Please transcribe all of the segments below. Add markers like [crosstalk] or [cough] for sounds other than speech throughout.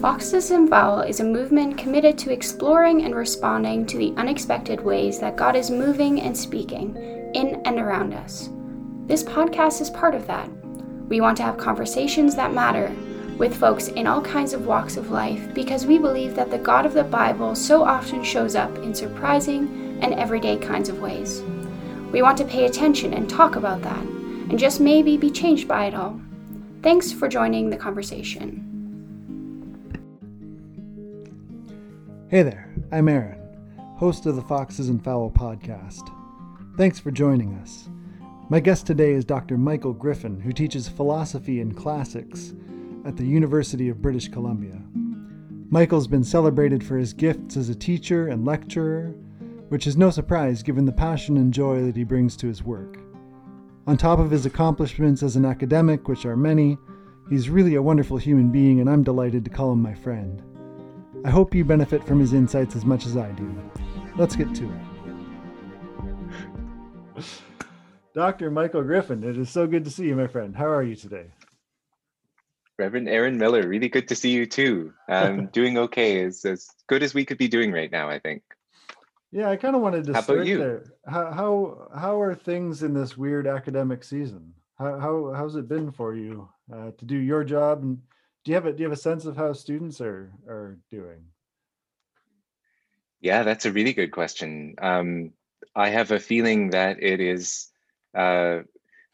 Foxes and Fowl is a movement committed to exploring and responding to the unexpected ways that God is moving and speaking in and around us. This podcast is part of that. We want to have conversations that matter with folks in all kinds of walks of life because we believe that the God of the Bible so often shows up in surprising and everyday kinds of ways. We want to pay attention and talk about that, and just maybe be changed by it all. Thanks for joining the conversation. Hey there, I'm Aaron, host of the Foxes and Fowl podcast. Thanks for joining us. My guest today is Dr. Michael Griffin, who teaches philosophy and classics at the University of British Columbia. Michael's been celebrated for his gifts as a teacher and lecturer, which is no surprise given the passion and joy that he brings to his work. On top of his accomplishments as an academic, which are many, he's really a wonderful human being, and I'm delighted to call him my friend. I hope you benefit from his insights as much as I do. Let's get to it. [laughs] Dr. Michael Griffin, it is so good to see you, my friend. How are you today? Reverend Aaron Miller, really good to see you too. Um, [laughs] doing okay, as as good as we could be doing right now, I think. Yeah, I kind of wanted to how start about you? there. How, how how are things in this weird academic season? How how how's it been for you uh, to do your job and do you have a do you have a sense of how students are are doing? Yeah, that's a really good question. Um, I have a feeling that it is uh,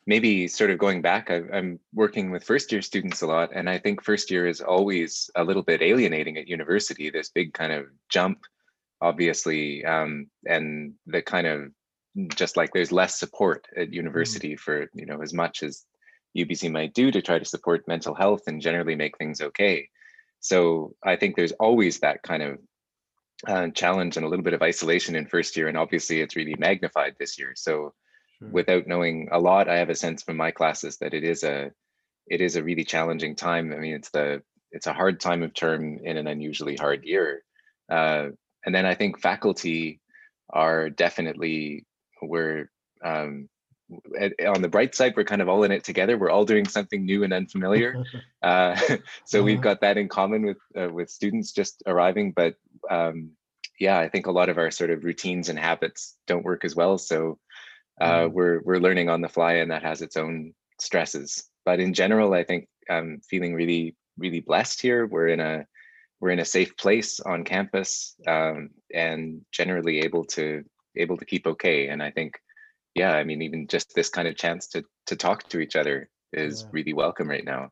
maybe sort of going back. I, I'm working with first year students a lot, and I think first year is always a little bit alienating at university. This big kind of jump, obviously, um, and the kind of just like there's less support at university mm. for you know as much as UBC might do to try to support mental health and generally make things okay. So I think there's always that kind of uh, challenge and a little bit of isolation in first year, and obviously it's really magnified this year. So sure. without knowing a lot, I have a sense from my classes that it is a it is a really challenging time. I mean, it's the it's a hard time of term in an unusually hard year. Uh, and then I think faculty are definitely we're um, on the bright side, we're kind of all in it together. We're all doing something new and unfamiliar. [laughs] Uh, [laughs] so we've uh-huh. got that in common with uh, with students just arriving. But um, yeah, I think a lot of our sort of routines and habits don't work as well. So uh, mm. we're we're learning on the fly, and that has its own stresses. But in general, I think I'm feeling really really blessed here. We're in a we're in a safe place on campus, um, and generally able to able to keep okay. And I think yeah, I mean, even just this kind of chance to to talk to each other is yeah. really welcome right now.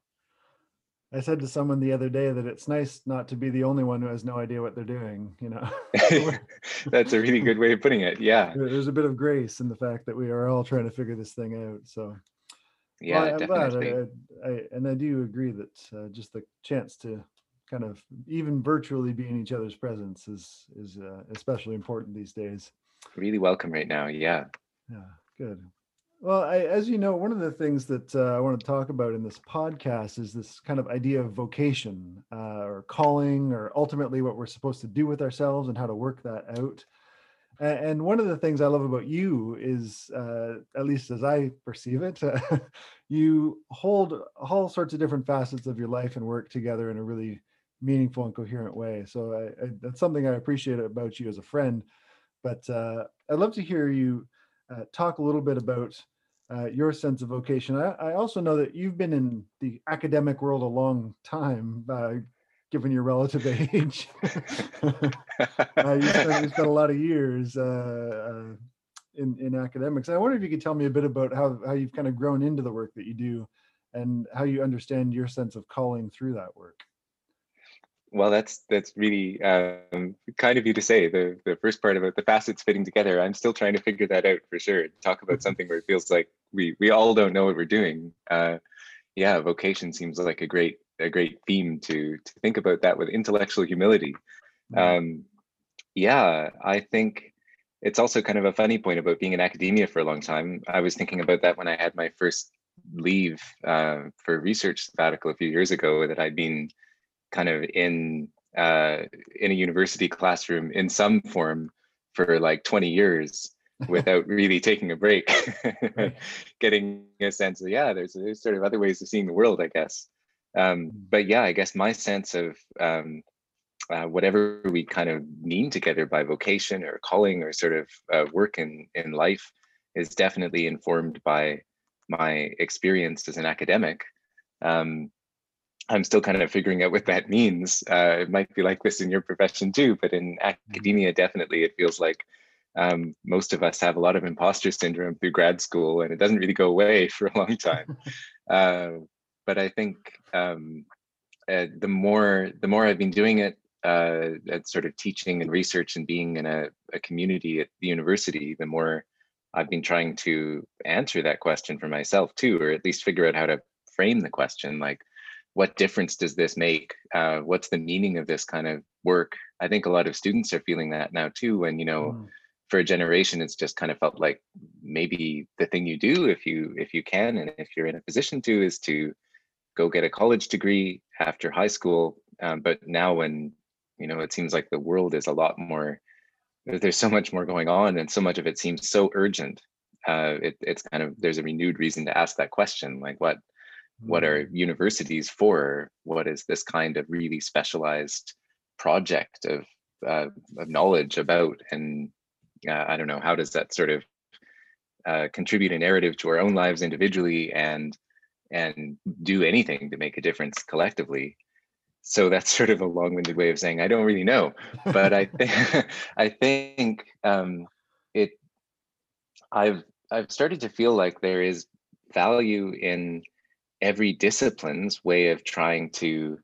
I said to someone the other day that it's nice not to be the only one who has no idea what they're doing. You know, [laughs] [laughs] that's a really good way of putting it. Yeah, there's a bit of grace in the fact that we are all trying to figure this thing out. So, yeah, well, I'm definitely. Glad. I, I, and I do agree that uh, just the chance to kind of even virtually be in each other's presence is is uh, especially important these days. Really welcome right now. Yeah. Yeah, good. Well, I, as you know, one of the things that uh, I want to talk about in this podcast is this kind of idea of vocation uh, or calling, or ultimately what we're supposed to do with ourselves and how to work that out. And one of the things I love about you is, uh, at least as I perceive it, [laughs] you hold all sorts of different facets of your life and work together in a really meaningful and coherent way. So I, I, that's something I appreciate about you as a friend. But uh, I'd love to hear you uh, talk a little bit about uh, your sense of vocation. I, I, also know that you've been in the academic world a long time, uh, given your relative [laughs] age. Uh, you, spent, you, spent, a lot of years uh, uh, in, in academics. I wonder if you could tell me a bit about how, how you've kind of grown into the work that you do and how you understand your sense of calling through that work well that's that's really um, kind of you to say the the first part about the facets fitting together. I'm still trying to figure that out for sure. Talk about mm-hmm. something where it feels like we we all don't know what we're doing. Uh, yeah vocation seems like a great a great theme to to think about that with intellectual humility. Mm-hmm. um, yeah i think it's also kind of a funny point about being in academia for a long time. I was thinking about that when i had my first leave uh, for research sabbatical a few years ago that i'd been kind of in uh, in a university classroom in some form for like 20 years [laughs] without really taking a break. [laughs] Getting a sense of yeah there's there's sort of other ways of seeing the world i guess. Um, but yeah, I guess my sense of um, uh, whatever we kind of mean together by vocation or calling or sort of uh, work in in life is definitely informed by my experience as an academic. Um, I'm still kind of figuring out what that means. Uh, it might be like this in your profession too, but in mm-hmm. academia, definitely it feels like um, most of us have a lot of imposter syndrome through grad school, and it doesn't really go away [laughs] for a long time. [laughs] uh, but I think um, uh, the more the more I've been doing it, uh, at sort of teaching and research and being in a, a community at the university, the more I've been trying to answer that question for myself too, or at least figure out how to frame the question like what difference does this make? Uh, what's the meaning of this kind of work? I think a lot of students are feeling that now too and you know mm. for a generation it's just kind of felt like maybe the thing you do if you if you can and if you're in a position to is to go get a college degree after high school. Um, but now when you know it seems like the world is a lot more there's so much more going on and so much of it seems so urgent uh, it, it's kind of there's a renewed reason to ask that question like what what are mm. universities for? What is this kind of really specialized project of uh, of knowledge about? And uh, i don't know how does that sort of uh, contribute a narrative to our own lives individually and and do anything to make a difference collectively? So that's [laughs] sort of a long-winded way of saying i don't really know but i [laughs] think [laughs] i think um, it i've i've started to feel like there is value in every discipline's way of trying to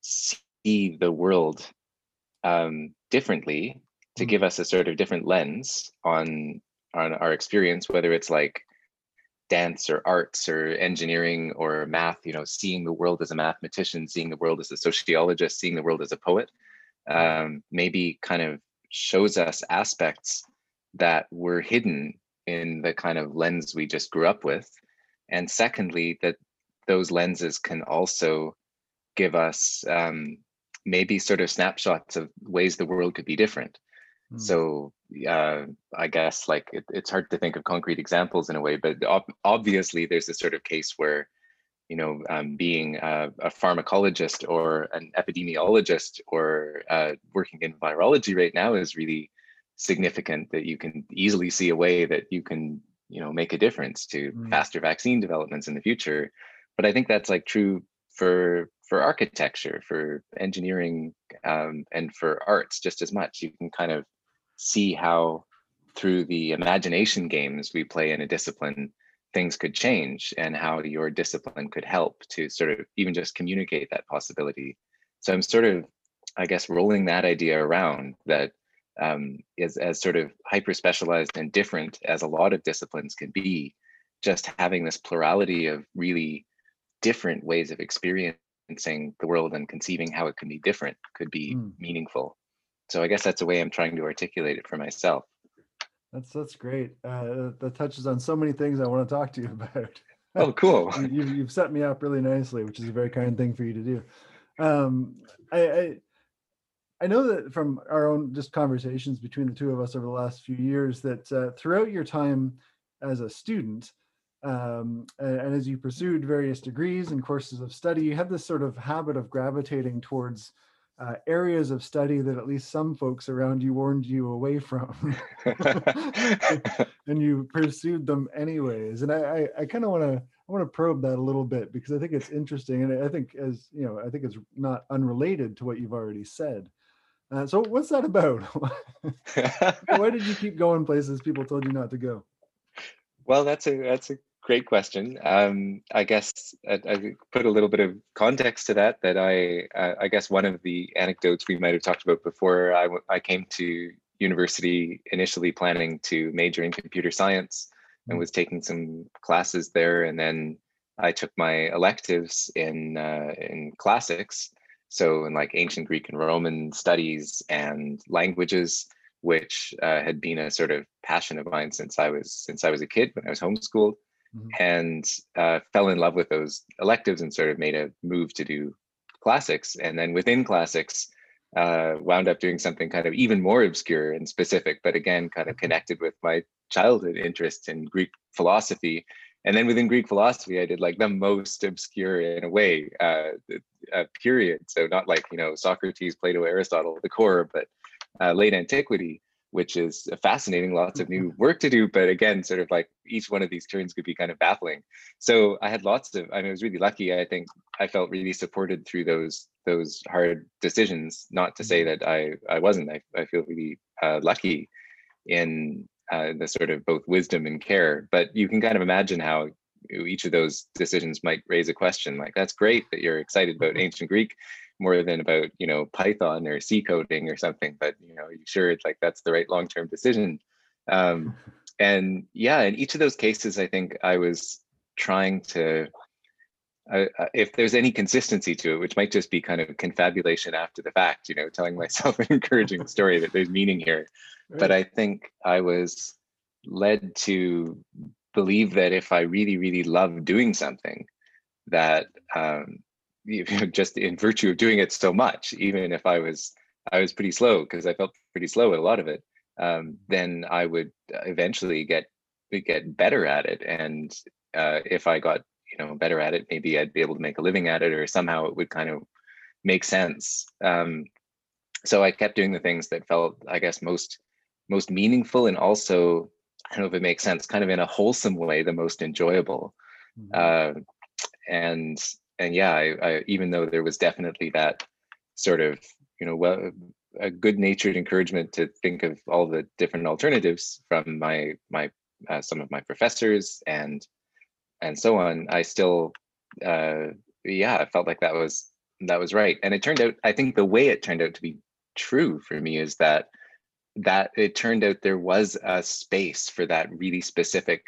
see the world um, differently to mm-hmm. give us a sort of different lens on on our experience whether it's like dance or arts or engineering or math you know seeing the world as a mathematician seeing the world as a sociologist seeing the world as a poet um, maybe kind of shows us aspects that were hidden in the kind of lens we just grew up with and secondly that those lenses can also give us um, maybe sort of snapshots of ways the world could be different. Mm. So uh, I guess like it, it's hard to think of concrete examples in a way, but ob- obviously there's a sort of case where you know um, being a, a, pharmacologist or an epidemiologist or uh, working in virology right now is really significant that you can easily see a way that you can you know make a difference to mm. faster vaccine developments in the future but I think that's like true for for architecture, for engineering, um, and for arts just as much. You can kind of see how through the imagination games we play in a discipline things could change and how your discipline could help to sort of even just communicate that possibility so i'm sort of i guess rolling that idea around that um, is as sort of hyper specialized and different as a lot of disciplines can be just having this plurality of really different ways of experiencing the world and conceiving how it can be different could be mm. meaningful. So i guess that's a way i'm trying to articulate it for myself. That's that's great. Uh, that touches on so many things i want to talk to you [laughs] about. Oh cool. You've, you've set me up really nicely which is a very kind thing for you to do. Um, I, I I know that from our own just conversations between the two of us over the last few years that uh, throughout your time as a student, um, and, as you pursued various degrees and courses of study, you had this sort of habit of gravitating towards uh, areas of study that at least some folks around you warned you away from, [laughs] and you pursued them anyways. And I, I, I kind of want to I want to probe that a little bit because I think it's interesting, and I think as you know, I think it's not unrelated to what you've already said. Uh, so, what's that about? [laughs] Why did you keep going places people told you not to go? Well, that's a that's a great question. Um, I guess I, I, put a little bit of context to that. That I, uh, I guess one of the anecdotes we might have talked about before. I, I came to university initially planning to major in computer science and was taking some classes there, and then I took my electives in uh, in classics, so in like ancient Greek and Roman studies and languages which uh, had been a sort of passion of mine since I was since I was a kid when I was homeschooled mm-hmm. and uh, fell in love with those electives and sort of made a move to do classics. And then within classics, uh, wound up doing something kind of even more obscure and specific, but again, kind of mm-hmm. connected with my childhood interest in Greek philosophy and then within Greek philosophy, I did like the most obscure in a way uh, uh, period. So not like you know Socrates, Plato, Aristotle, the core, but uh, late antiquity, which is fascinating. Lots of new work to do, but again, sort of like each one of these turns could be kind of baffling. So I had lots of. I mean, I was really lucky. I think I felt really supported through those those hard decisions. Not to say that I I wasn't. I I feel really uh, lucky in uh, the sort of both wisdom and care. But you can kind of imagine how each of those decisions might raise a question. Like that's great that you're excited about mm-hmm. ancient Greek more than about you know Python or C coding or something. But you know, you sure it's like that's the right long term decision? Um, [laughs] and yeah, in each of those cases, I think I was trying to uh, if there's any consistency to it, which might just be kind of confabulation after the fact, you know, telling myself [laughs] an encouraging story that there's meaning here. Right. But I think I was led to believe that if I really, really love doing something, that um, you [laughs] know, just in virtue of doing it so much, even if I was I was pretty slow because I felt pretty slow at a lot of it, um, then I would eventually get get better at it. And uh, if I got you know better at it maybe i'd be able to make a living at it or somehow it would kind of make sense um, so i kept doing the things that felt i guess most most meaningful and also i don't know if it makes sense kind of in a wholesome way the most enjoyable mm-hmm. uh, and and yeah I, I even though there was definitely that sort of you know well a good natured encouragement to think of all the different alternatives from my my uh, some of my professors and and so on, I still, uh, yeah, I felt like that was that was right. And it turned out, I think the way it turned out to be true for me is that that it turned out there was a space for that really specific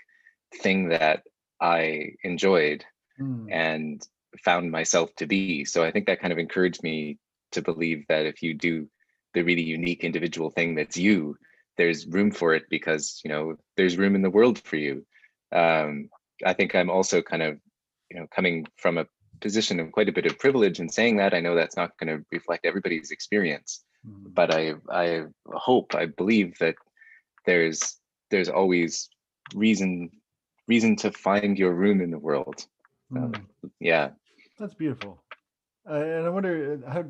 thing that I enjoyed mm. and found myself to be. So I think that kind of encouraged me to believe that if you do the really unique individual thing that's you, there's room for it because you know there's room in the world for you. Um, I think I'm also kind of, you know, coming from a position of quite a bit of privilege in saying that. I know that's not going to reflect everybody's experience, mm-hmm. but I I hope I believe that there's there's always reason reason to find your room in the world. Mm. Um, yeah, that's beautiful. Uh, and I wonder uh, how.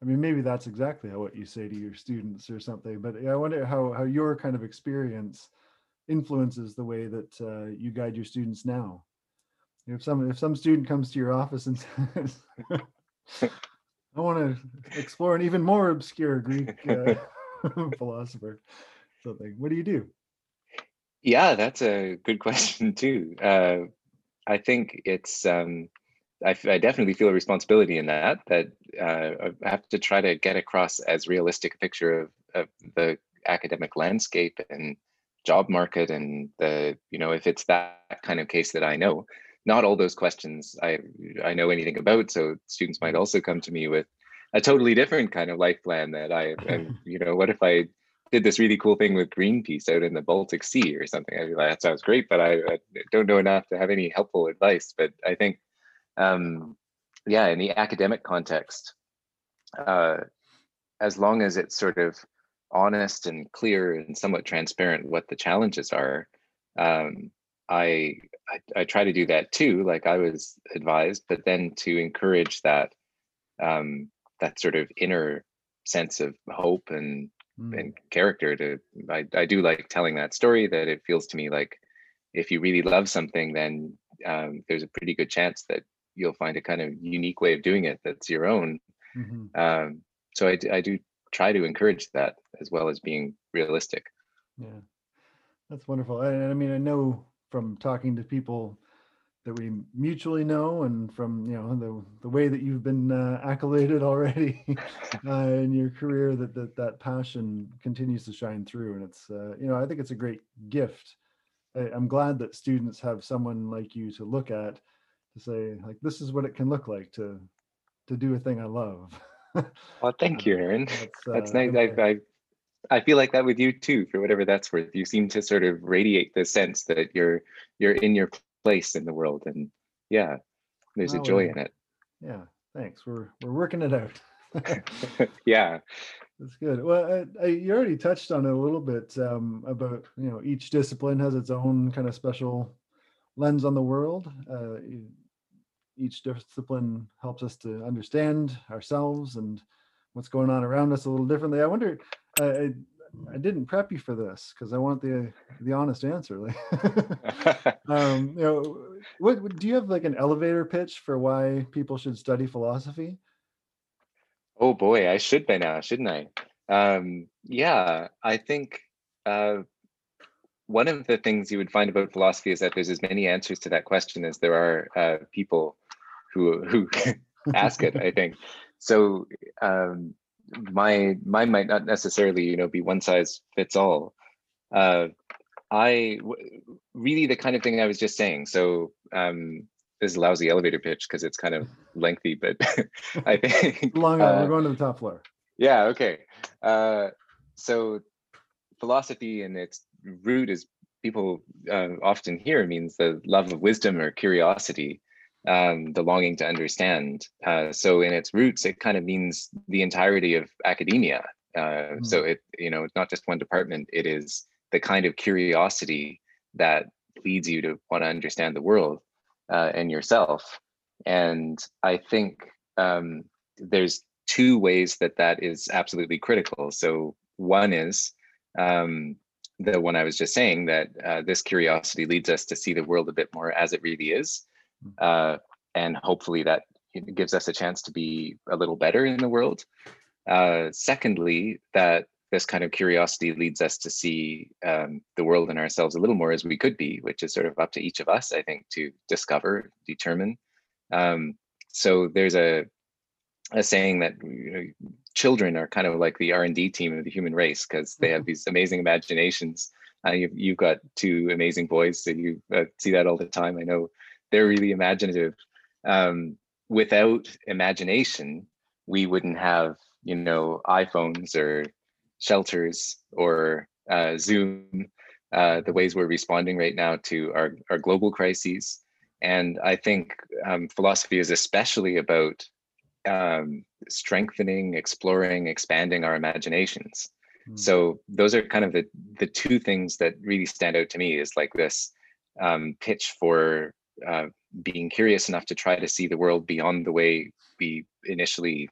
I mean, maybe that's exactly how what you say to your students or something. But I wonder how how your kind of experience influences the way that uh, you guide your students now. If some if some student comes to your office and says, [laughs] "I want to explore an even more obscure Greek uh, [laughs] philosopher," something, what do you do? Yeah, that's a good question too. Uh, I think it's um, I, I, definitely feel a responsibility in that that uh, I have to try to get across as realistic a picture of, of the academic landscape and job market and the you know if it's that kind of case that i know. Not all those questions i i know anything about so students might also come to me with a totally different kind of life plan that i [laughs] and you know what if i did this really cool thing with greenpeace out in the baltic sea or something? I like that sounds great but I, I don't know enough to have any helpful advice but i think um yeah in the academic context uh as long as it's sort of honest and clear and somewhat transparent what the challenges are um, I, I, I try to do that too like i was advised but then to encourage that um, that sort of inner sense of hope and mm. and character to I, I do like telling that story that it feels to me like if you really love something then um, there's a pretty good chance that you'll find a kind of unique way of doing it that's your own mm-hmm. um, so I, I do try to encourage that as well as being realistic. Yeah, that's wonderful. I, I mean, I know from talking to people that we mutually know and from you know the the way that you've been uh, accoladed already [laughs] [laughs] uh, in your career that, that that passion continues to shine through and it's uh, you know i think it's a great gift I, i'm glad that students have someone like you to look at to say like this is what it can look like to to do a thing i love well, thank you, [laughs] Aaron. That's, uh, that's nice. I, I, I feel like that with you too, for whatever that's worth. You seem to sort of radiate the sense that you're you're in your place in the world, and yeah, there's well, a joy in it. Yeah, thanks. We're we're working it out. [laughs] [laughs] yeah, that's good. Well, I, I, you already touched on it a little bit um, about you know each discipline has its own kind of special lens on the world. Uh, each discipline helps us to understand ourselves and what's going on around us a little differently. I wonder, I, I didn't prep you for this because I want the the honest answer. [laughs] Um, [laughs] you know, what, what do you have like an elevator pitch for why people should study philosophy? Oh boy, I should by now, shouldn't I? Um, yeah, I think uh, one of the things you would find about philosophy is that there's as many answers to that question as there are uh, people who who ask it. I think so. Um, my mine might not necessarily you know be one size fits all. Uh, I really the kind of thing I was just saying. So um, this is a lousy elevator pitch because it's kind of lengthy, but [laughs] I think long. Uh, we're going to the top floor. Yeah. Okay. Uh, so philosophy and its root is people uh, often hear means the love of wisdom or curiosity um, the longing to understand. Uh, so in its roots, it kind of means the entirety of academia. Uh, mm. So it, you know, not just one department. It is the kind of curiosity that leads you to want to understand the world uh, and yourself. And I think um, there's two ways that that is absolutely critical. So one is um, the one I was just saying that uh, this curiosity leads us to see the world a bit more as it really is uh, and hopefully that gives us a chance to be a little better in the world. Uh, secondly, that this kind of curiosity leads us to see um, the world and ourselves a little more as we could be, which is sort of up to each of us, I think, to discover, determine. Um, so there's a a saying that you know, children are kind of like the R&D team of the human race because they have mm-hmm. these amazing imaginations. Uh, you've, you've got two amazing boys, so you uh, see that all the time. I know they're really imaginative. Um, without imagination, we wouldn't have, you know, iPhones or shelters or uh, Zoom, uh, the ways we're responding right now to our, our global crises. And I think um, philosophy is especially about um, strengthening, exploring, expanding our imaginations. Mm. So those are kind of the the two things that really stand out to me is like this um, pitch for uh, being curious enough to try to see the world beyond the way we initially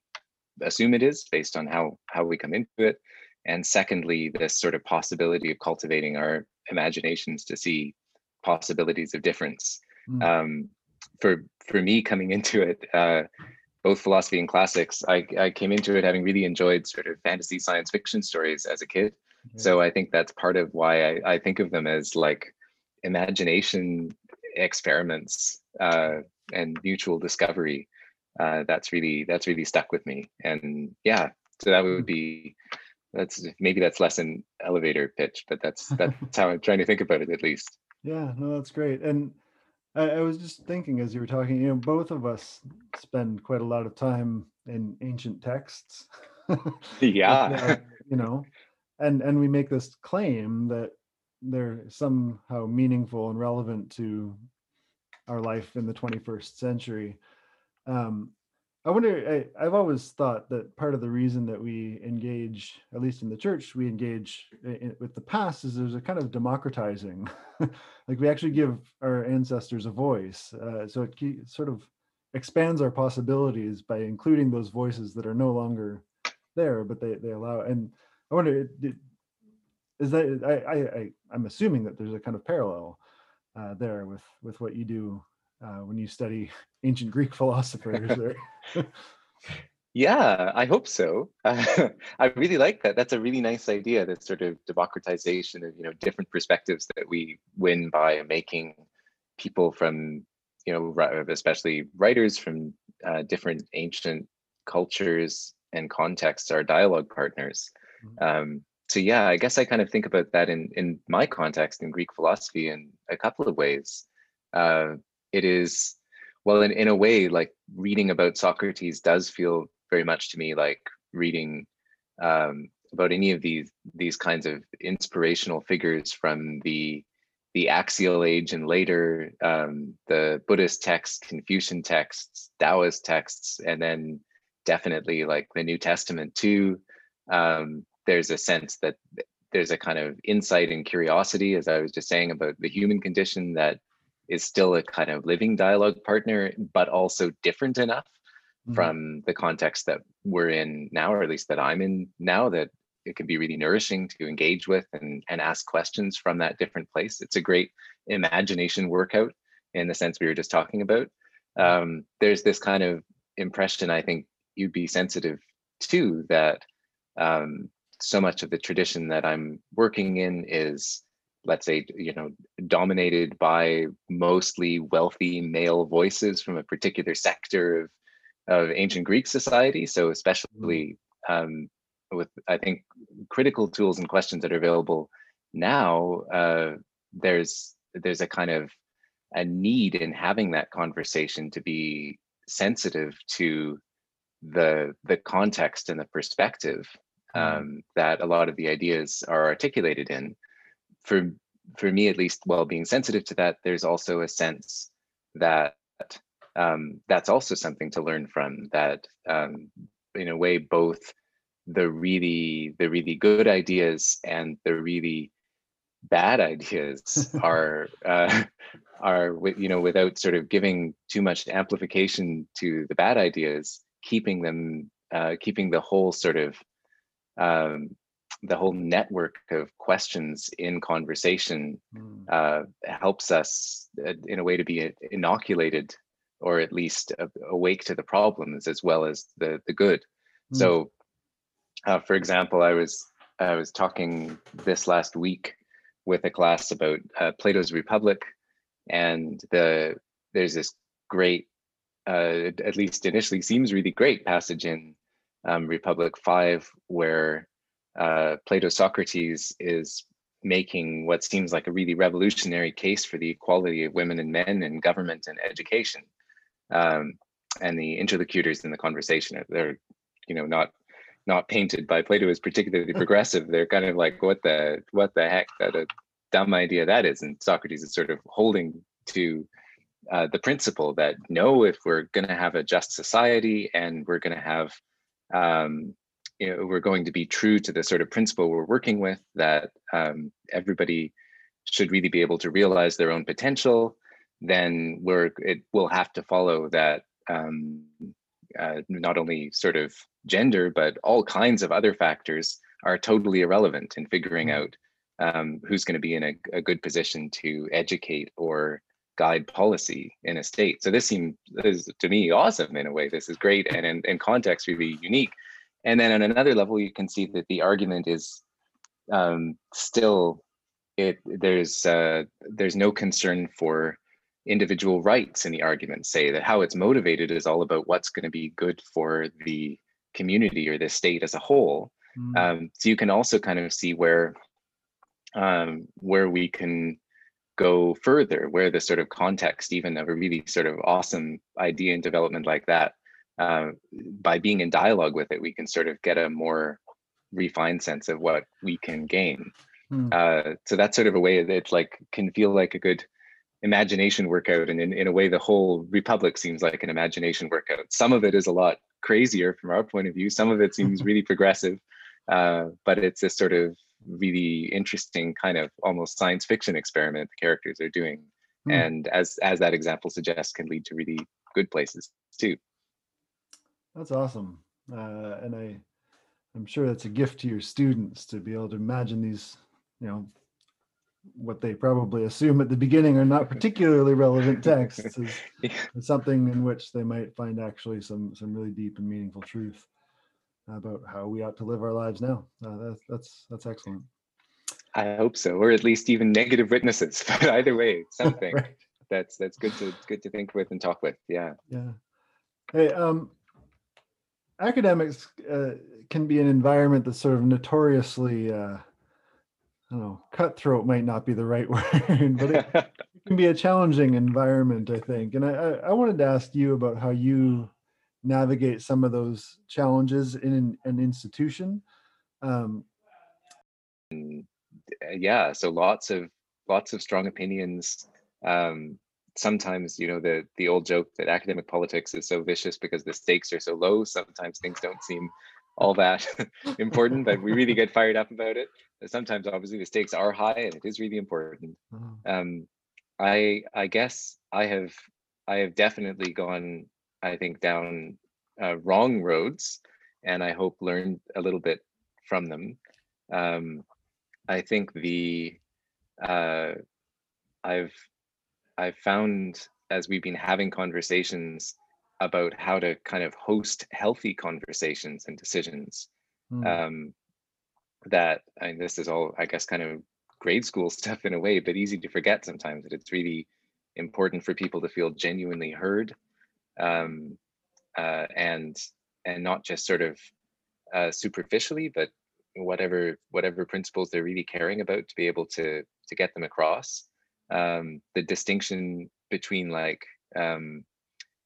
assume it is based on how how we come into it. And secondly this sort of possibility of cultivating our imaginations to see possibilities of difference. Mm. um, for for me coming [laughs] into it uh, both philosophy and classics I, I came into it having really enjoyed sort of fantasy science fiction stories as a kid. So i think that's part of why I, I think of them as like imagination experiments uh, and mutual discovery uh, that's really that's really stuck with me. And yeah so that would be that's maybe that's less an elevator pitch but that's [laughs] that's how i'm trying to think about it at least. Yeah no that's great. And I, I was just thinking as you were talking you know both of us spend quite a lot of time in ancient texts. [laughs] Yeah. You know and and we make this claim that they're somehow meaningful and relevant to our life in the 21st century. Um, I wonder, I, have always thought that part of the reason that we engage, at least in the church, we engage in, with the past is there's a kind of democratizing. [laughs] like we actually give our ancestors a voice. Uh, so it sort of expands our possibilities by including those voices that are no longer there, but they, they allow. And I wonder, is that I, I, I I'm assuming that there's a kind of parallel uh, there with with what you do uh, when you study [laughs] ancient Greek philosophers. Or... [laughs] yeah, I hope so. Uh, [laughs] I really like that. That's a really nice idea. That sort of democratization of you know different perspectives that we win by making people from you know especially writers from uh, different ancient cultures and contexts our dialogue partners. Mm-hmm. Um, so yeah, I guess I kind of think about that in in my context in Greek philosophy in a couple of ways. Uh, it is well, in in a way, like reading about Socrates does feel very much to me like reading um, about any of these these kinds of inspirational figures from the the axial age and later um, the buddhist texts confucian texts taoist texts and then definitely like the new testament too um, there's a sense that there's a kind of insight and curiosity, as I was just saying about the human condition that is still a kind of living dialogue partner, but also different enough mm-hmm. from the context that we're in now, or at least that I'm in now, that it can be really nourishing to engage with and, and ask questions from that different place. It's a great imagination workout in the sense we were just talking about. Mm-hmm. Um, there's this kind of impression I think you'd be sensitive to that um, so much of the tradition that I'm working in is let's say you know dominated by mostly wealthy male voices from a particular sector of of ancient greek society so especially um, with i think critical tools and questions that are available now uh, there's there's a kind of a need in having that conversation to be sensitive to the the context and the perspective mm. Um, that a lot of the ideas are articulated in. For for me at least while being sensitive to that there's also a sense that um, that's also something to learn from that um, in a way both the really the really good ideas and the really bad [laughs] ideas are uh, are you know without sort of giving too much amplification to the bad ideas keeping them uh, keeping the whole sort of um, the whole network of questions in conversation mm. uh, helps us uh, in a way to be inoculated or at least awake to the problems as well as the the good mm. so uh, for example i was i was talking this last week with a class about uh, plato's republic and the there's this great uh, at least initially seems really great passage in um, republic 5 where uh, Plato's Socrates is making what seems like a really revolutionary case for the equality of women and men in government and education. Um, and the interlocutors in the conversation, they're, you know, not not painted by Plato as particularly [laughs] progressive. They're kind of like, what the what the heck? That a dumb idea that is. And Socrates is sort of holding to uh, the principle that no, if we're going to have a just society and we're going to have um, you know, we're going to be true to the sort of principle we're working with that um, everybody should really be able to realize their own potential, then we're it will have to follow that um, uh, not only sort of gender but all kinds of other factors are totally irrelevant in figuring mm. out um, who's going to be in a, a, good position to educate or guide policy in a state. So this seems is, to me awesome in a way. This is great and in, in context really unique and then on another level you can see that the argument is um, still it there's uh, there's no concern for individual rights in the argument say that how it's motivated is all about what's going to be good for the community or the state as a whole mm. um, so you can also kind of see where um, where we can go further where the sort of context even of a really sort of awesome idea and development like that uh, by being in dialogue with it, we can sort of get a more refined sense of what we can gain. Hmm. Uh, so that's sort of a way that it's like can feel like a good imagination workout. And in, in a way, the whole Republic seems like an imagination workout. Some of it is a lot crazier from our point of view. Some of it seems [laughs] really progressive, uh, but it's a sort of really interesting kind of almost science fiction experiment the characters are doing. Hmm. And as as that example suggests, can lead to really good places too. That's awesome. Uh, and I, I'm sure that's a gift to your students to be able to imagine these, you know, what they probably assume at the beginning are not particularly relevant [laughs] texts as, as something in which they might find actually some some really deep and meaningful truth about how we ought to live our lives now. Uh, that's that's that's excellent. I hope so, or at least even negative witnesses. [laughs] But either way, [laughs] something right. that's that's good to good to think with and talk with. Yeah. Yeah. Hey, um, academics uh, can be an environment that's sort of notoriously uh, I don't know, cutthroat might not be the right [laughs] word, but it, it, can be a challenging environment, I think. And I, I, I, wanted to ask you about how you navigate some of those challenges in an, institution. Um, yeah, so lots of lots of strong opinions. Um, sometimes you know the the old joke that academic politics is so vicious because the stakes are so low sometimes things don't seem all that [laughs] important but we really get fired up about it sometimes obviously the stakes are high and it is really important mm. um, I I guess I have I have definitely gone I think down uh, wrong roads, and I hope learned a little bit from them. Um, I think the uh, I've I've found as we've been having conversations about how to kind of host healthy conversations and decisions mm. um, that and this is all I guess kind of grade school [laughs] stuff in a way, but easy to forget sometimes that it's really important for people to feel genuinely heard um, uh, and and not just sort of uh, superficially, but whatever whatever principles they're really caring about to be able to to get them across. Um, the distinction between like um,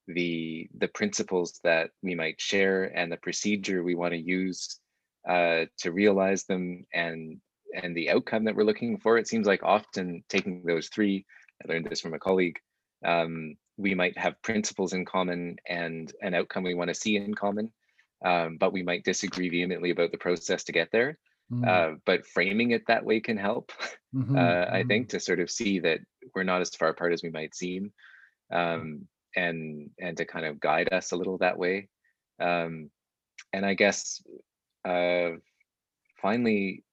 the the principles that we might share and the procedure we want to use uh, to realize them and and the outcome that we're looking for. It seems like often taking those three, I learned this from a colleague, um, we might have principles in common and an outcome we want to see in common, um, but we might disagree vehemently about the process to get there. Mm. Uh, but framing it that way can help, [laughs] mm-hmm. uh, I mm-hmm. think, to sort of see that we're not as far apart as we might seem, um, and and to kind of guide us a little that way. Um, and I guess uh, finally,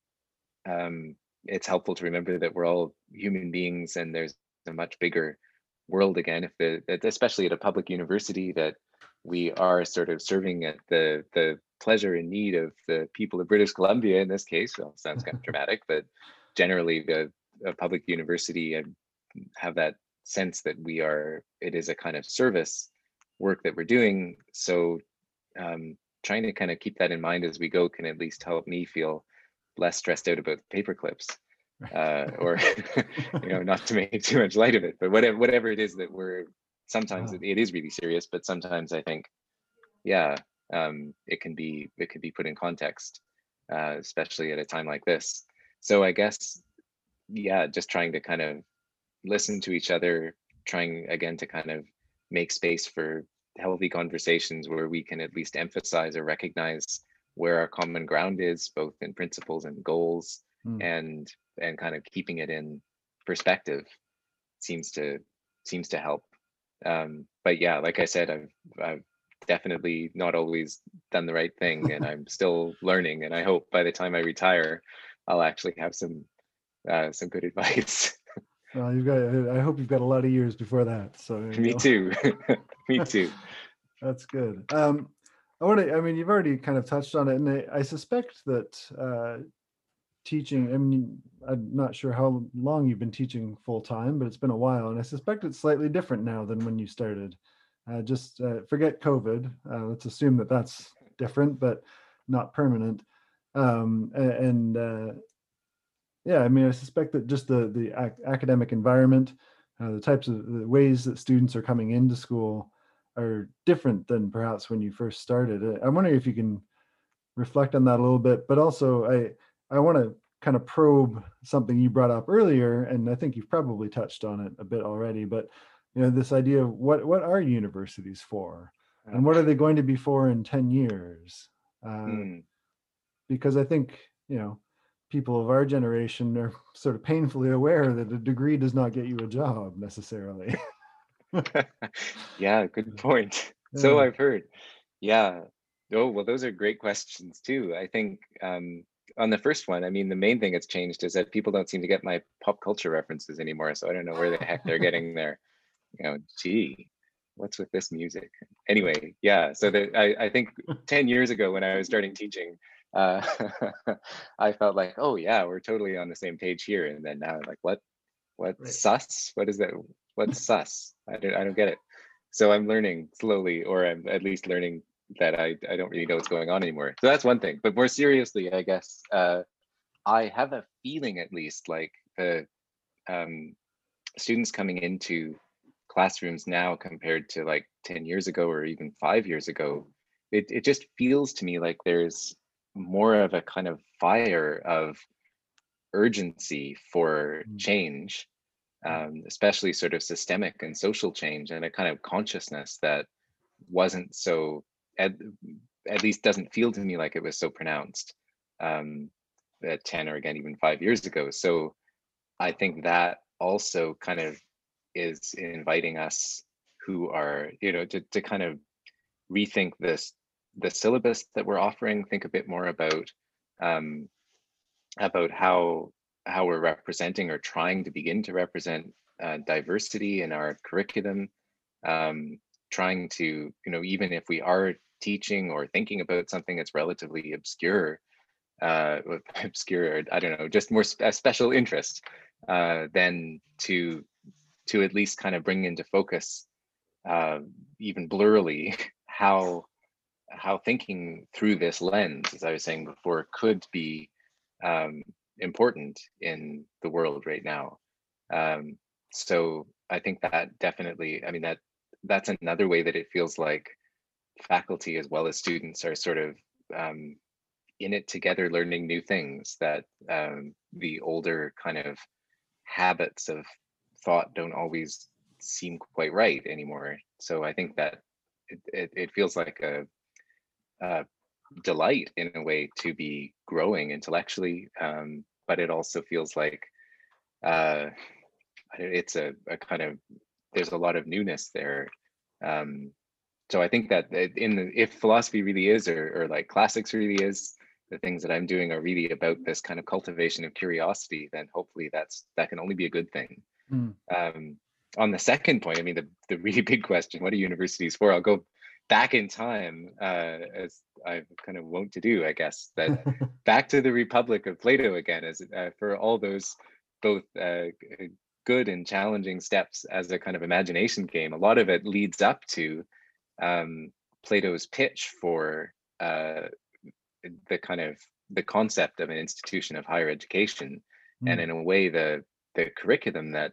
um, it's helpful to remember that we're all human beings and there's a much bigger world again if the especially at a public university that we are sort of serving at the the pleasure and need of the people of british columbia in this case. Well sounds kind of [laughs] dramatic but generally the a public university and have that sense that we are it is a kind of service work that we're doing. So um, trying to kind of keep that in mind as we go can at least help me feel less stressed out about paper clips uh, [laughs] or [laughs] you know not to make too much light of it but whatever whatever it is that we're sometimes it, it is really serious but sometimes i think yeah um, it can be it can be put in context uh, especially at a time like this so i guess yeah just trying to kind of listen to each other trying again to kind of make space for healthy conversations where we can at least emphasize or recognize where our common ground is both in principles and goals mm. and and kind of keeping it in perspective seems to seems to help um but yeah like i said i've i've definitely not always done the right thing and [laughs] i'm still learning and i hope by the time i retire i'll actually have some uh, some good [laughs] advice well you've got i hope you've got a lot of years before that so me know. too [laughs] me too that's good um I want to. I mean, you've already kind of touched on it, and I, I suspect that uh, teaching. I mean, I'm not sure how long you've been teaching full time, but it's been a while, and I suspect it's slightly different now than when you started. Uh, just uh, forget COVID. Uh, let's assume that that's different, but not permanent. Um, and uh, yeah, I mean, I suspect that just the the ac- academic environment, uh, the types of the ways that students are coming into school are different than perhaps when you first started. Uh, I'm wondering if you can reflect on that a little bit, but also I I want to kind of probe something you brought up earlier, and I think you've probably touched on it a bit already. But you know, this idea of what what are universities for, and what are they going to be for in ten years? Uh, mm. Because I think you know people of our generation are [laughs] sort of painfully aware that a degree does not get you a job necessarily. [laughs] yeah, good [laughs] point. So I've heard. Yeah. Oh, well, those are great questions too. I think um, on the first one, I mean, the main thing that's changed is that people don't seem to get my pop culture references anymore. So I don't know where the heck they're getting [laughs] their, you know, gee, what's with this music? Anyway, yeah. So that I, I think [laughs] 10 years ago when I was starting teaching, uh, [laughs] I felt like, oh yeah, we're totally on the same page here. And then now I'm like, what, what right. sus? What is that? What's sus? I don't I don't get it. So I'm learning slowly, or I'm at least learning that I, I don't really know what's going on anymore. So that's one thing. But more seriously, I guess uh, I have a feeling at least like the um, students coming into classrooms now compared to like 10 years ago or even five years ago, it, it just feels to me like there's more of a kind of fire of urgency for mm. change um, especially sort of systemic and social change and a kind of consciousness that wasn't so at, at least doesn't feel to me like it was so pronounced um, at 10 or again even five years ago. So i think that also kind of is inviting us who are, you know, to, to kind of rethink this the syllabus that we're offering, think a bit more about um, about how how we're representing or trying to begin to represent uh, diversity in our curriculum, um, trying to, you know, even if we are teaching or thinking about something that's relatively obscure, uh, [laughs] obscure, I don't know, just more sp special interest, uh, then to to at least kind of bring into focus, uh, even blurrily, [laughs] how how thinking through this lens, as I was saying before, could be um, important in the world right now. Um, so I think that definitely, I mean, that that's another way that it feels like faculty as well as students are sort of um, in it together, learning new things that um, the older kind of habits of thought don't always seem quite right anymore. So I think that it, it, it feels like a, a, delight in a way to be growing intellectually, um, but it also feels like uh, it's a, a, kind of there's a lot of newness there. Um, so I think that in the, if philosophy really is, or, or like classics really is, the things that I'm doing are really about this kind of cultivation of curiosity, then hopefully that's that can only be a good thing. Mm. Um, on the second point, I mean, the, the really [laughs] big question, what are universities for? I'll go back in time, uh, as I kind of wont to do, I guess, that [laughs] back to the Republic of Plato again, as uh, for all those both uh, good and challenging steps as a kind of imagination game. A lot of it leads up to um, Plato's pitch for uh, the kind of the concept of an institution of higher education, mm. and in a way, the the curriculum that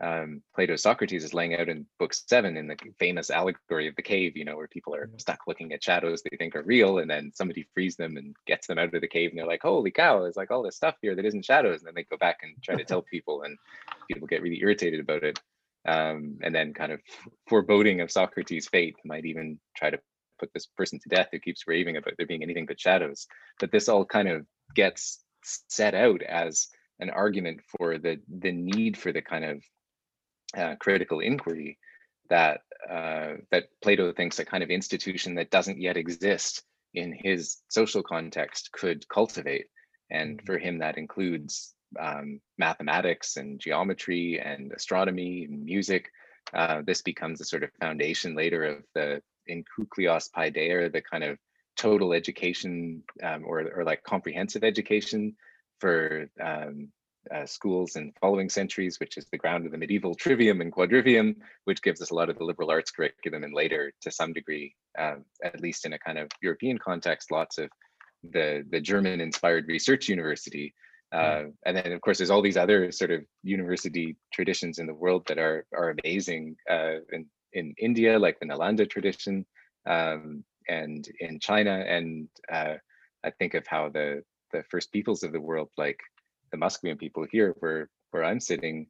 um, Plato's Socrates is laying out in book seven in the famous allegory of the cave, you know, where people are stuck looking at shadows they think are real, and then somebody frees them and gets them out of the cave, and they're like, "Holy cow! There's like all this stuff here that isn't shadows," and then they go back and try to tell [laughs] people, and people get really irritated about it, um, and then kind of foreboding of Socrates' fate might even try to put this person to death who keeps raving about there being anything but shadows. But this all kind of gets set out as an argument for the the need for the kind of uh, critical inquiry that uh, that Plato thinks a kind of institution that doesn't yet exist in his social context could cultivate. And mm-hmm. for him, that includes um, mathematics and geometry and astronomy and music. Uh, this becomes a sort of foundation later of the enkuklios paideia, the kind of total education um, or, or like comprehensive education for um, uh, schools in following centuries, which is the ground of the medieval trivium and quadrivium, which gives us a lot of the liberal arts curriculum and later, to some degree, uh, at least in a kind of European context, lots of the, the German-inspired research university. Hmm. Uh, and then, of course, there's all these other sort of university traditions in the world that are are amazing. Uh, in in India, like the Nalanda tradition, um, and in China, and uh, I think of how the the first peoples of the world, like the Musqueam people here, where where I'm sitting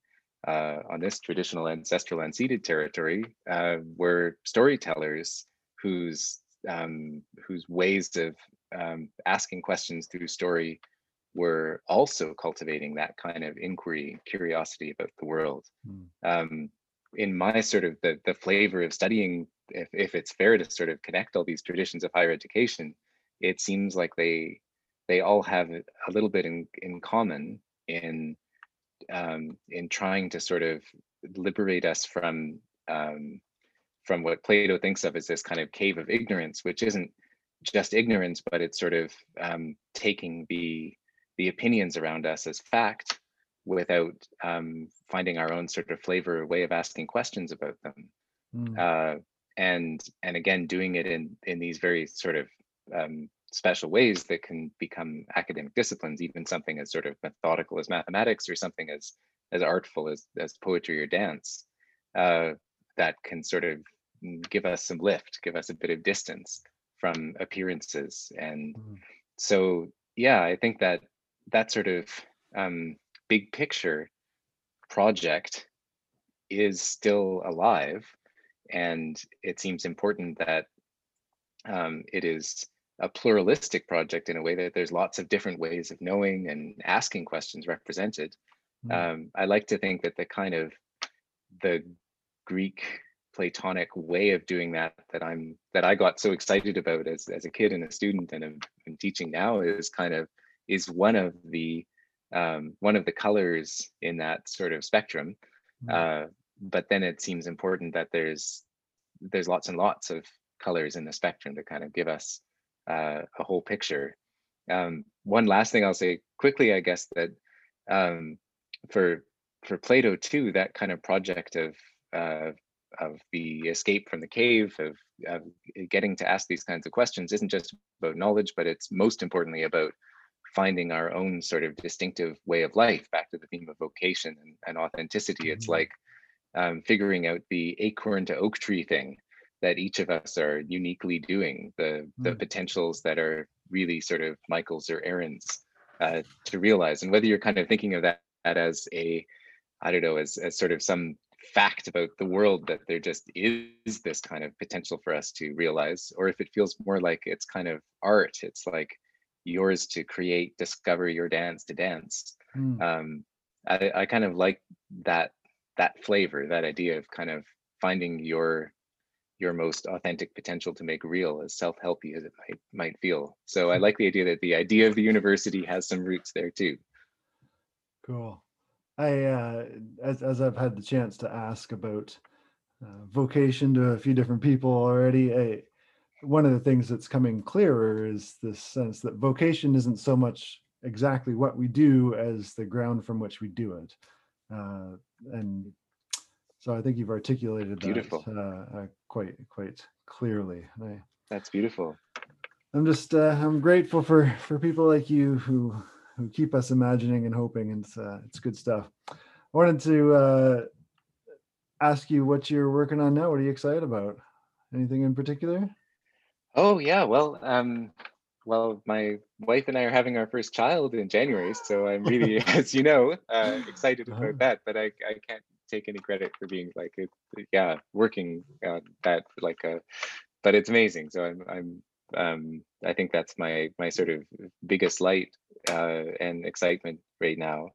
uh, on this traditional ancestral unceded territory, uh, were storytellers whose um, whose ways of um, asking questions through story were also cultivating that kind of inquiry, curiosity about the world. Mm. Um, in my sort of the, the flavor of studying, if, if it's fair to sort of connect all these traditions of higher education, it seems like they they all have a little bit in, in common in um, in trying to sort of liberate us from um, from what Plato thinks of as this kind of cave of ignorance, which isn't just ignorance, but it's sort of um, taking the the opinions around us as fact without um, finding our own sort of flavor or way of asking questions about them. Mm. Uh, and and again, doing it in in these very sort of um, special ways that can become academic disciplines, even something as sort of methodical as mathematics or something as as artful as as poetry or dance, uh, that can sort of give us some lift, give us a bit of distance from appearances. And mm. so, yeah, I think that that sort of um, big picture project is still alive. And it seems important that um, it is a pluralistic project in a way that there's lots of different ways of knowing and asking questions represented. Mm. Um, I like to think that the kind of the Greek Platonic way of doing that that I'm that I got so excited about as as a kid and a student and I'm, I'm teaching now is kind of is one of the um, one of the colors in that sort of spectrum. Mm. Uh, but then it seems important that there's there's lots and lots of colors in the spectrum to kind of give us uh, a whole picture. Um, one last thing I'll say quickly, I guess that um, for for Plato too, that kind of project of uh, of the escape from the cave, of, of getting to ask these kinds of questions, isn't just about knowledge, but it's most importantly about finding our own sort of distinctive way of life. Back to the theme of vocation and, and authenticity, mm-hmm. it's like um, figuring out the acorn to oak tree thing that each of us are uniquely doing, the the mm. potentials that are really sort of Michael's or Aaron's uh, to realize. And whether you're kind of thinking of that, that as a, I don't know, as, as sort of some fact about the world that there just is this kind of potential for us to realize, or if it feels more like it's kind of art, it's like yours to create, discover your dance to dance. Mm. Um, I, I kind of like that that flavor, that idea of kind of finding your your most authentic potential to make real, as self-helpy as it might might feel. So I hmm. like the idea that the idea of the university has some roots there too. Cool. I uh, as as I've had the chance to ask about uh, vocation to a few different people already. I, one of the things that's coming clearer is this sense that vocation isn't so much exactly what we do as the ground from which we do it. Uh, and so I think you've articulated beautiful. that uh, uh, quite quite clearly. I, That's beautiful. I'm just uh, I'm grateful for for people like you who who keep us imagining and hoping, and it's uh, it's good stuff. I wanted to uh, ask you what you're working on now. What are you excited about? Anything in particular? Oh yeah, well, um, well, my wife and I are having our first child in January, so I'm really, [laughs] as you know, uh, excited [laughs] about uh-huh. that. But I, I can't take any credit for being like, it, yeah, working on that like a, uh, but it's amazing. So I'm, I'm, um, I think that's my my sort of biggest light uh, and excitement right now.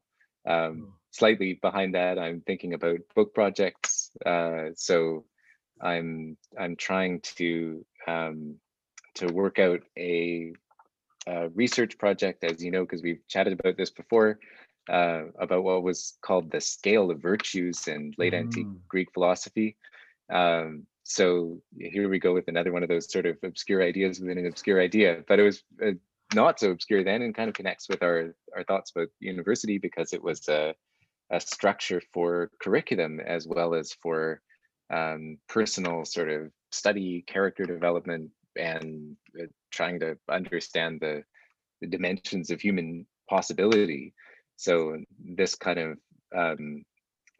Um, slightly behind that, I'm thinking about book projects. Uh, so I'm I'm trying to um, to work out a, a research project, as you know, because we've chatted about this before, uh, about what was called the scale of virtues in late mm. antique Greek philosophy. Um, so here we go with another one of those sort of obscure ideas within an obscure idea, but it was uh, not so obscure then and kind of connects with our, our thoughts about university because it was a, a structure for curriculum as well as for um, personal sort of study, character development, and uh, trying to understand the, the dimensions of human possibility. So this kind of um,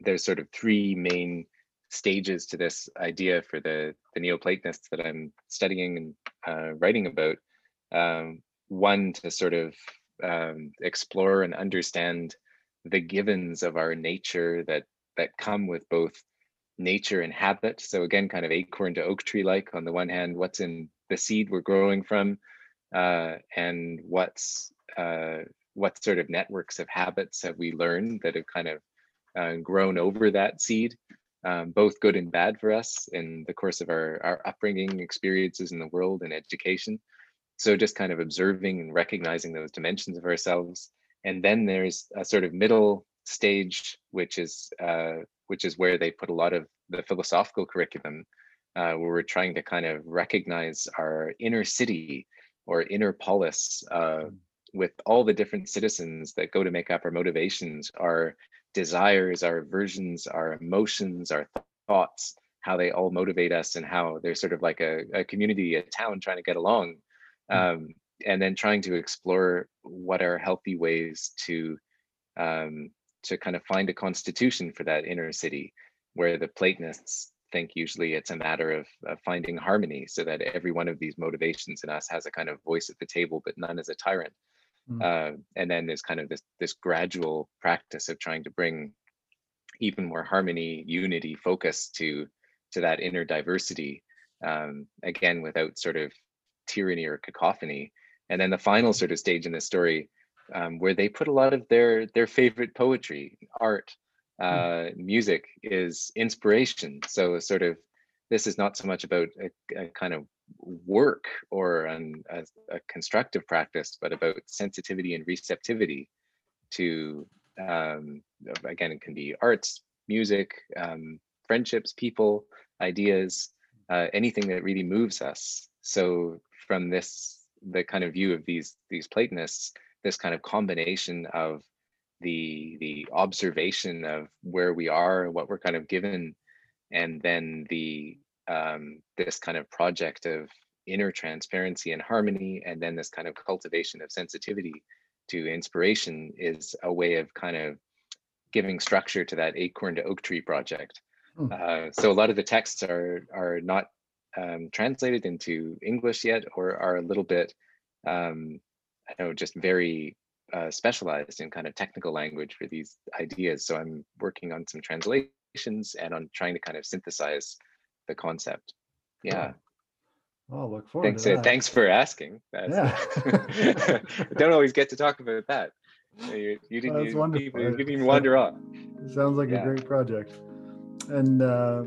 there's sort of three main stages to this idea for the the Neoplatonists that I'm studying and uh, writing about. Um, one to sort of um, explore and understand the givens of our nature that that come with both nature and habit. So again, kind of acorn to oak tree like. On the one hand, what's in the seed we're growing from, uh, and what's uh, what sort of networks of habits have we learned that have kind of uh, grown over that seed, um, both good and bad for us in the course of our, our upbringing experiences in the world and education. So just kind of observing and recognizing those dimensions of ourselves. And then there's a sort of middle stage, which is uh, which is where they put a lot of the philosophical curriculum, uh, where we're trying to kind of recognize our inner city or inner polis with all the different citizens that go to make up our motivations, our desires, our aversions, our emotions, our thoughts, how they all motivate us and how they're sort of like a, a community, a town trying to get along. Hmm. Um, and then trying to explore what are healthy ways to um, to kind of find a constitution for that inner city where the Platonists think usually it's a matter of, of, finding harmony so that every one of these motivations in us has a kind of voice at the table, but none as a tyrant. Mm. Uh, and then there's kind of this this gradual practice of trying to bring even more harmony, unity, focus to to that inner diversity. Um, again, without sort of tyranny or cacophony. And then the final sort of stage in the story, um, where they put a lot of their their favorite poetry, art, uh, music is inspiration. So sort of this is not so much about a, a kind of work or an, a, a, constructive practice, but about sensitivity and receptivity to, um, again, it can be arts, music, um, friendships, people, ideas, uh, anything that really moves us. So from this, the kind of view of these these Platonists, this kind of combination of the the observation of where we are, what we're kind of given, and then the um, this kind of project of inner transparency and harmony, and then this kind of cultivation of sensitivity to inspiration is a way of kind of giving structure to that acorn to oak tree project. Hmm. Uh, so a lot of the texts are are not um, translated into English yet, or are a little bit, um, I know, just very uh, specialized in kind of technical language for these ideas. So I'm working on some translations and on trying to kind of synthesize the concept. Yeah. I'll look forward thanks, to uh, thanks for asking. That's, yeah. [laughs] don't always get to talk about that. You, you didn't, you, you, you, didn't even wander off. Sounds like yeah. a great project. And uh,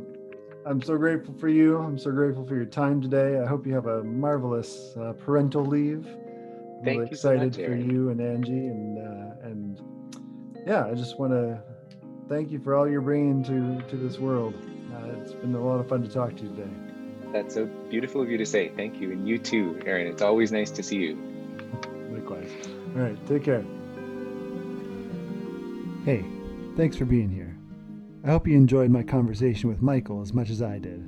I'm so grateful for you. I'm so grateful for your time today. I hope you have a marvelous uh, parental leave. I'm Thank really excited so much, for you and Angie. And, uh, and yeah, I just want to thank you for all you're bringing to, to this world. Uh, it's been a lot of fun to talk to you today. That's so beautiful of you to say. Thank you. And you too, Aaron. It's always nice to see you. Likewise. All right. Take care. Hey, thanks for being here. I hope you enjoyed my conversation with Michael as much as I did.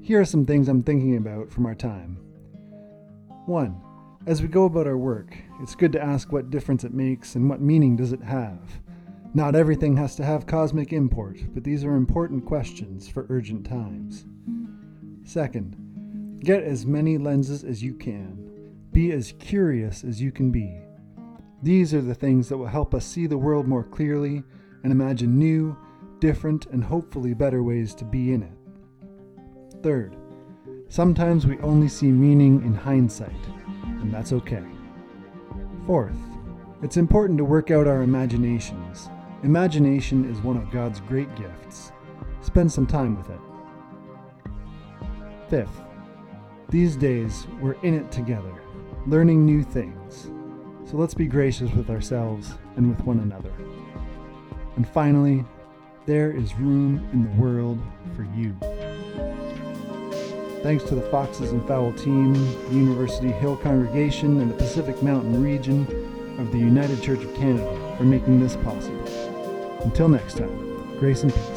Here are some things I'm thinking about from our time. 1. As we go about our work, it's good to ask what difference it makes and what meaning does it have. Not everything has to have cosmic import, but these are important questions for urgent times. Second, get as many lenses as you can. Be as curious as you can be. These are the things that will help us see the world more clearly and imagine new, different, and hopefully better ways to be in it. Third, sometimes we only see meaning in hindsight, and that's okay. Fourth, it's important to work out our imaginations. Imagination is one of God's great gifts. Spend some time with it. Fifth, these days we're in it together, learning new things. So let's be gracious with ourselves and with one another. And finally, there is room in the world for you. Thanks to the Foxes and Fowl team, the University Hill congregation, and the Pacific Mountain region of the United Church of Canada for making this possible. Until next time, grace and peace.